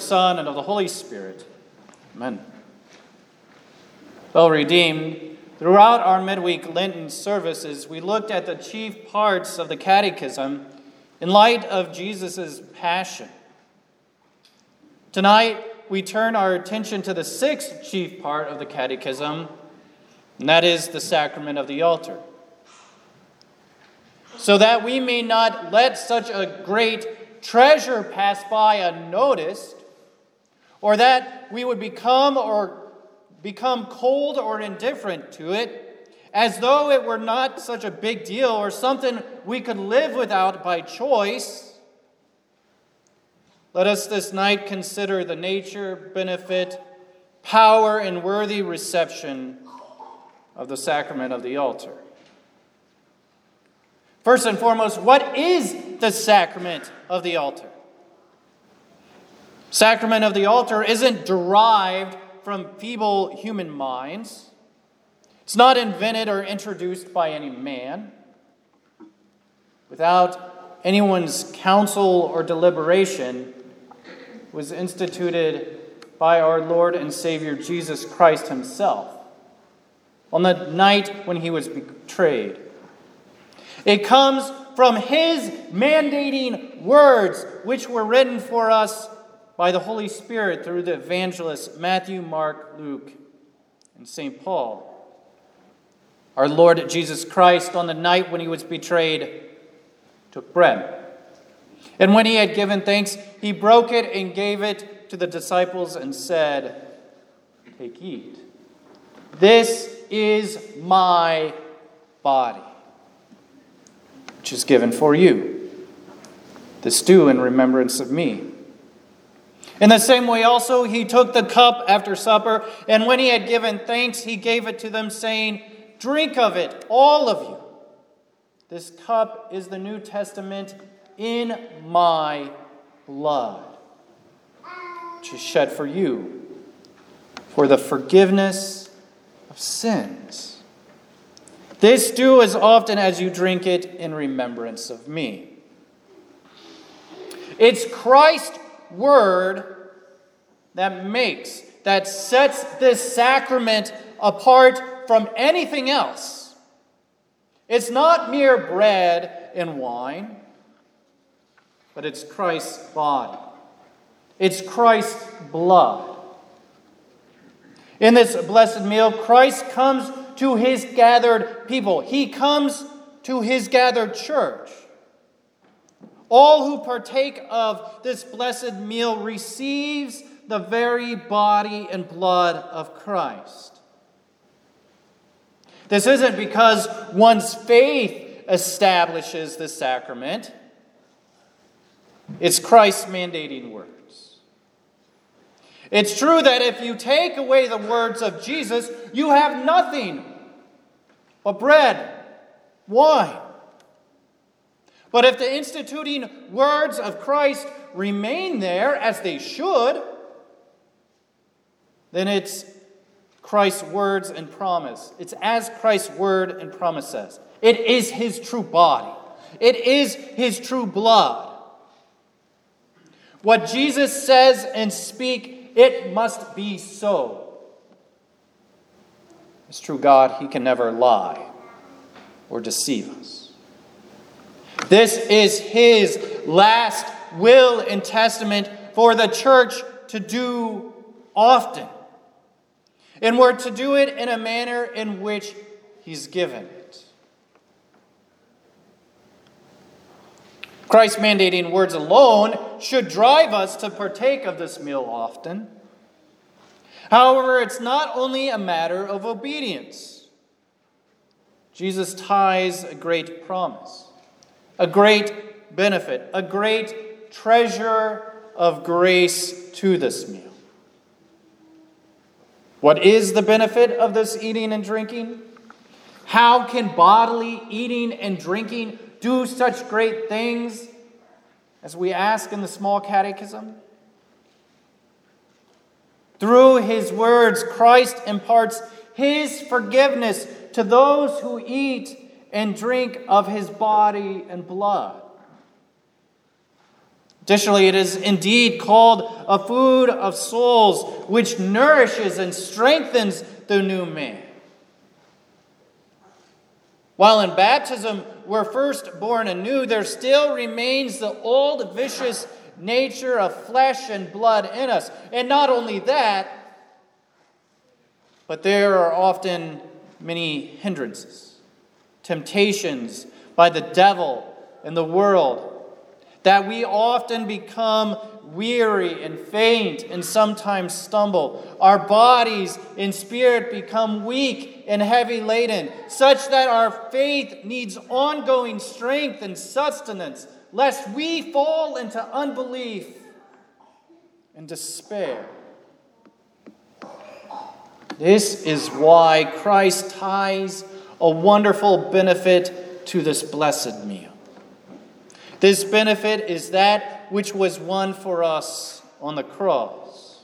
the Son, and of the Holy Spirit. Amen. Well redeemed, throughout our midweek Lenten services, we looked at the chief parts of the Catechism in light of Jesus' passion. Tonight, we turn our attention to the sixth chief part of the Catechism, and that is the sacrament of the altar. So that we may not let such a great treasure pass by unnoticed, or that we would become or become cold or indifferent to it, as though it were not such a big deal or something we could live without by choice. Let us this night consider the nature, benefit, power, and worthy reception of the sacrament of the altar. First and foremost, what is the sacrament of the altar? Sacrament of the altar isn't derived from feeble human minds. It's not invented or introduced by any man. Without anyone's counsel or deliberation, was instituted by our Lord and Savior Jesus Christ himself on the night when he was betrayed it comes from his mandating words, which were written for us by the Holy Spirit through the evangelists Matthew, Mark, Luke, and St. Paul. Our Lord Jesus Christ, on the night when he was betrayed, took bread. And when he had given thanks, he broke it and gave it to the disciples and said, Take, eat. This is my body which is given for you. This do in remembrance of me. In the same way, also, he took the cup after supper, and when he had given thanks, he gave it to them, saying, Drink of it, all of you. This cup is the New Testament in my blood, which is shed for you for the forgiveness of sins. This do as often as you drink it in remembrance of me. It's Christ's word that makes, that sets this sacrament apart from anything else. It's not mere bread and wine, but it's Christ's body. It's Christ's blood. In this blessed meal, Christ comes to his gathered people. He comes to his gathered church. All who partake of this blessed meal receives the very body and blood of Christ. This isn't because one's faith establishes the sacrament. It's Christ's mandating words. It's true that if you take away the words of Jesus, you have nothing but bread, wine. But if the instituting words of Christ remain there as they should, then it's Christ's words and promise. It's as Christ's word and promise says. It is his true body, it is his true blood. What Jesus says and speak it must be so. As true God, He can never lie or deceive us. This is His last will and testament for the church to do often. And we're to do it in a manner in which He's given it. Christ's mandating words alone should drive us to partake of this meal often. However, it's not only a matter of obedience. Jesus ties a great promise, a great benefit, a great treasure of grace to this meal. What is the benefit of this eating and drinking? How can bodily eating and drinking do such great things as we ask in the small catechism? Through his words, Christ imparts his forgiveness to those who eat and drink of his body and blood. Additionally, it is indeed called a food of souls, which nourishes and strengthens the new man. While in baptism we're first born anew, there still remains the old vicious nature of flesh and blood in us. And not only that, but there are often many hindrances, temptations by the devil and the world, that we often become weary and faint and sometimes stumble. Our bodies in spirit become weak and heavy laden, such that our faith needs ongoing strength and sustenance, lest we fall into unbelief and despair. This is why Christ ties a wonderful benefit to this blessed meal. This benefit is that which was won for us on the cross,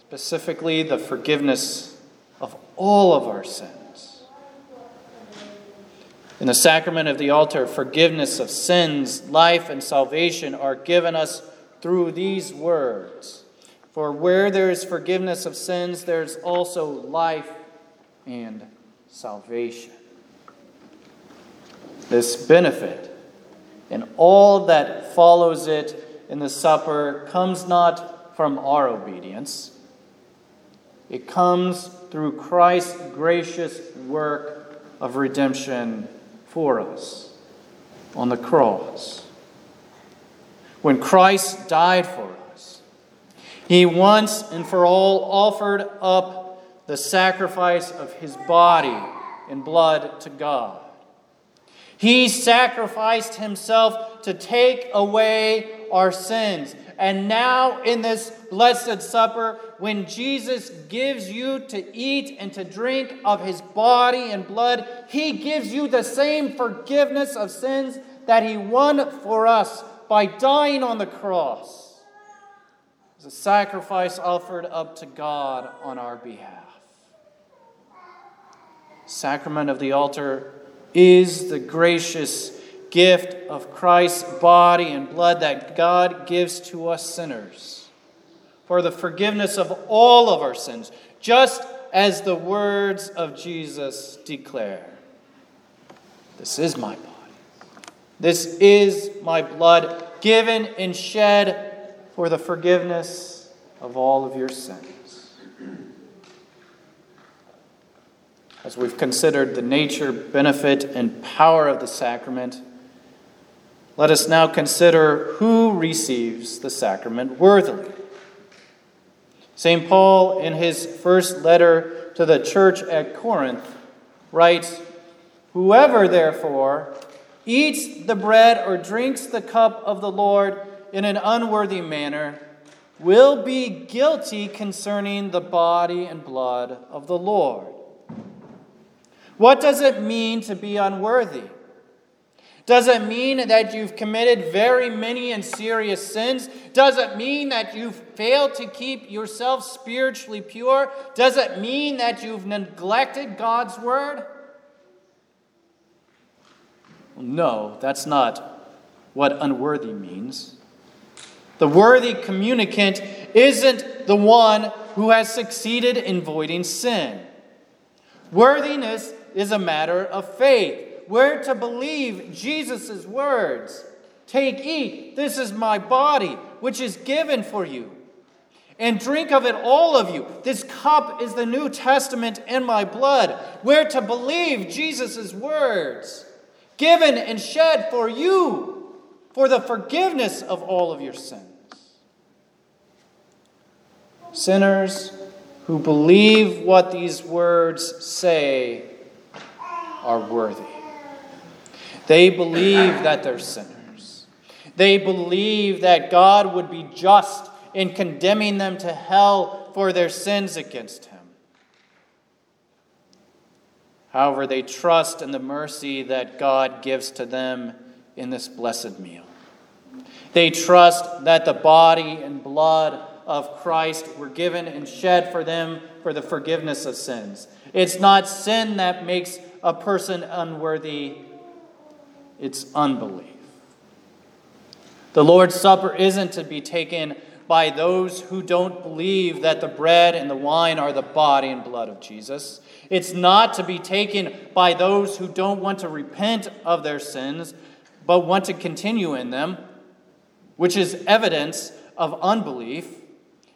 specifically the forgiveness of all of our sins. In the sacrament of the altar, forgiveness of sins, life, and salvation are given us through these words. For where there is forgiveness of sins, there's also life and salvation. This benefit and all that follows it in the supper comes not from our obedience. It comes through Christ's gracious work of redemption for us on the cross. When Christ died for us, he once and for all offered up the sacrifice of his body and blood to God. He sacrificed himself to take away our sins. And now, in this Blessed Supper, when Jesus gives you to eat and to drink of his body and blood, he gives you the same forgiveness of sins that he won for us by dying on the cross. As a sacrifice offered up to God on our behalf. Sacrament of the altar is the gracious gift of Christ's body and blood that God gives to us sinners for the forgiveness of all of our sins, just as the words of Jesus declare. This is my body. This is my blood given and shed for the forgiveness of all of your sins. As we've considered the nature, benefit, and power of the sacrament, let us now consider who receives the sacrament worthily. St. Paul, in his first letter to the church at Corinth, writes Whoever, therefore, eats the bread or drinks the cup of the Lord in an unworthy manner will be guilty concerning the body and blood of the Lord. What does it mean to be unworthy? Does it mean that you've committed very many and serious sins? Does it mean that you've failed to keep yourself spiritually pure? Does it mean that you've neglected God's word? No, that's not what unworthy means. The worthy communicant isn't the one who has succeeded in voiding sin. Worthiness is a matter of faith. We're to believe Jesus' words. Take, eat, this is my body, which is given for you. And drink of it, all of you. This cup is the New Testament in my blood. We're to believe Jesus' words, given and shed for you for the forgiveness of all of your sins. Sinners who believe what these words say are worthy. They believe that they're sinners. They believe that God would be just in condemning them to hell for their sins against Him. However, they trust in the mercy that God gives to them in this blessed meal. They trust that the body and blood of Christ were given and shed for them for the forgiveness of sins. It's not sin that makes a person unworthy, it's unbelief. The Lord's Supper isn't to be taken by those who don't believe that the bread and the wine are the body and blood of Jesus. It's not to be taken by those who don't want to repent of their sins, but want to continue in them, which is evidence of unbelief.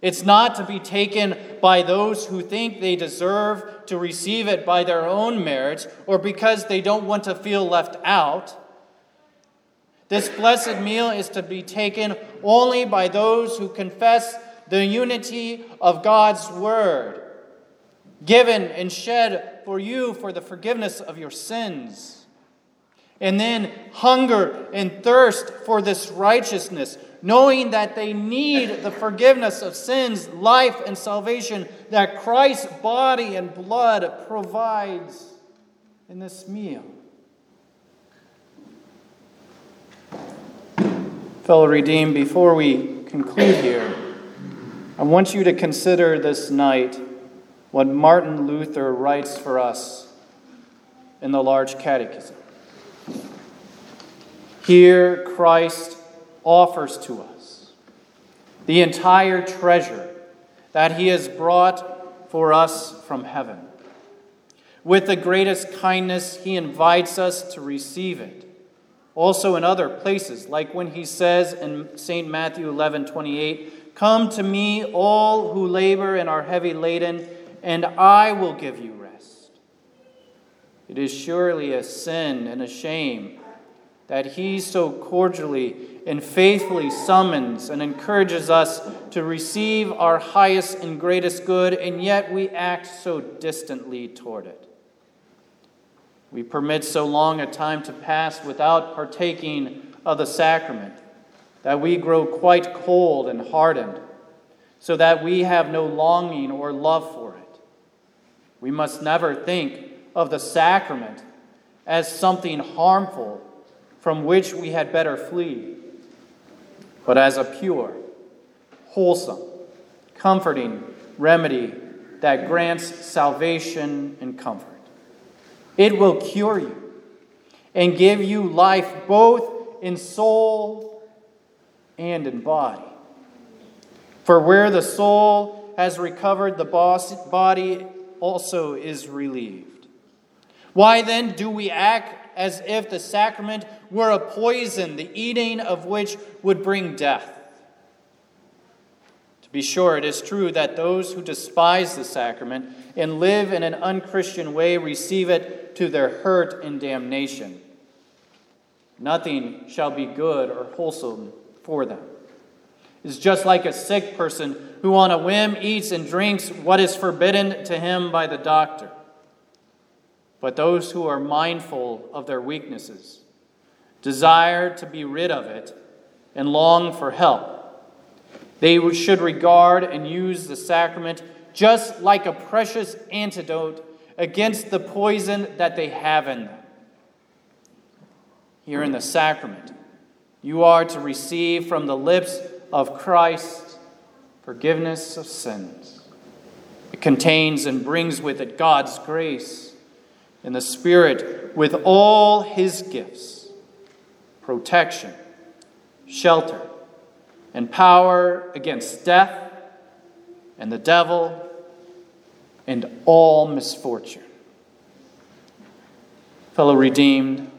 It's not to be taken by those who think they deserve to receive it by their own merits or because they don't want to feel left out. This blessed meal is to be taken only by those who confess the unity of God's word, given and shed for you for the forgiveness of your sins. And then hunger and thirst for this righteousness, knowing that they need the forgiveness of sins, life, and salvation that Christ's body and blood provides in this meal. Fellow redeemed, before we conclude here, I want you to consider this night what Martin Luther writes for us in the large catechism. Here, Christ offers to us the entire treasure that he has brought for us from heaven. With the greatest kindness, he invites us to receive it also in other places, like when he says in St. Matthew 11 28, Come to me, all who labor and are heavy laden, and I will give you rest. It is surely a sin and a shame that he so cordially and faithfully summons and encourages us to receive our highest and greatest good, and yet we act so distantly toward it. We permit so long a time to pass without partaking of the sacrament that we grow quite cold and hardened, so that we have no longing or love for it. We must never think of the sacrament as something harmful from which we had better flee, but as a pure, wholesome, comforting remedy that grants salvation and comfort. It will cure you and give you life both in soul and in body. For where the soul has recovered, the body also is relieved. Why then do we act as if the sacrament were a poison, the eating of which would bring death? To be sure, it is true that those who despise the sacrament and live in an unchristian way receive it to their hurt and damnation. Nothing shall be good or wholesome for them. It's just like a sick person who, on a whim, eats and drinks what is forbidden to him by the doctor. But those who are mindful of their weaknesses, desire to be rid of it, and long for help, they should regard and use the sacrament just like a precious antidote against the poison that they have in them. Here in the sacrament, you are to receive from the lips of Christ forgiveness of sins. It contains and brings with it God's grace and the Spirit with all his gifts protection, shelter, and power against death and the devil and all misfortune. Fellow redeemed,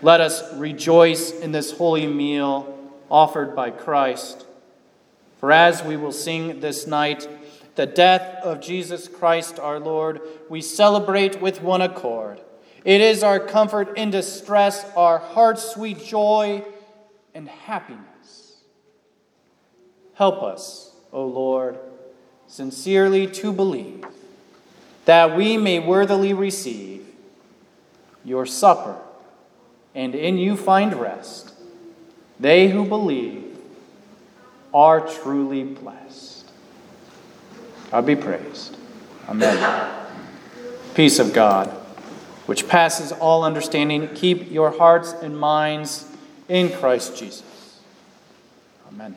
let us rejoice in this holy meal offered by Christ. For as we will sing this night, the death of Jesus Christ our Lord, we celebrate with one accord. It is our comfort in distress, our heart's sweet joy and happiness. Help us, O Lord, sincerely to believe, that we may worthily receive your supper and in you find rest. They who believe are truly blessed. God be praised. Amen. Peace of God, which passes all understanding, keep your hearts and minds in Christ Jesus. Amen.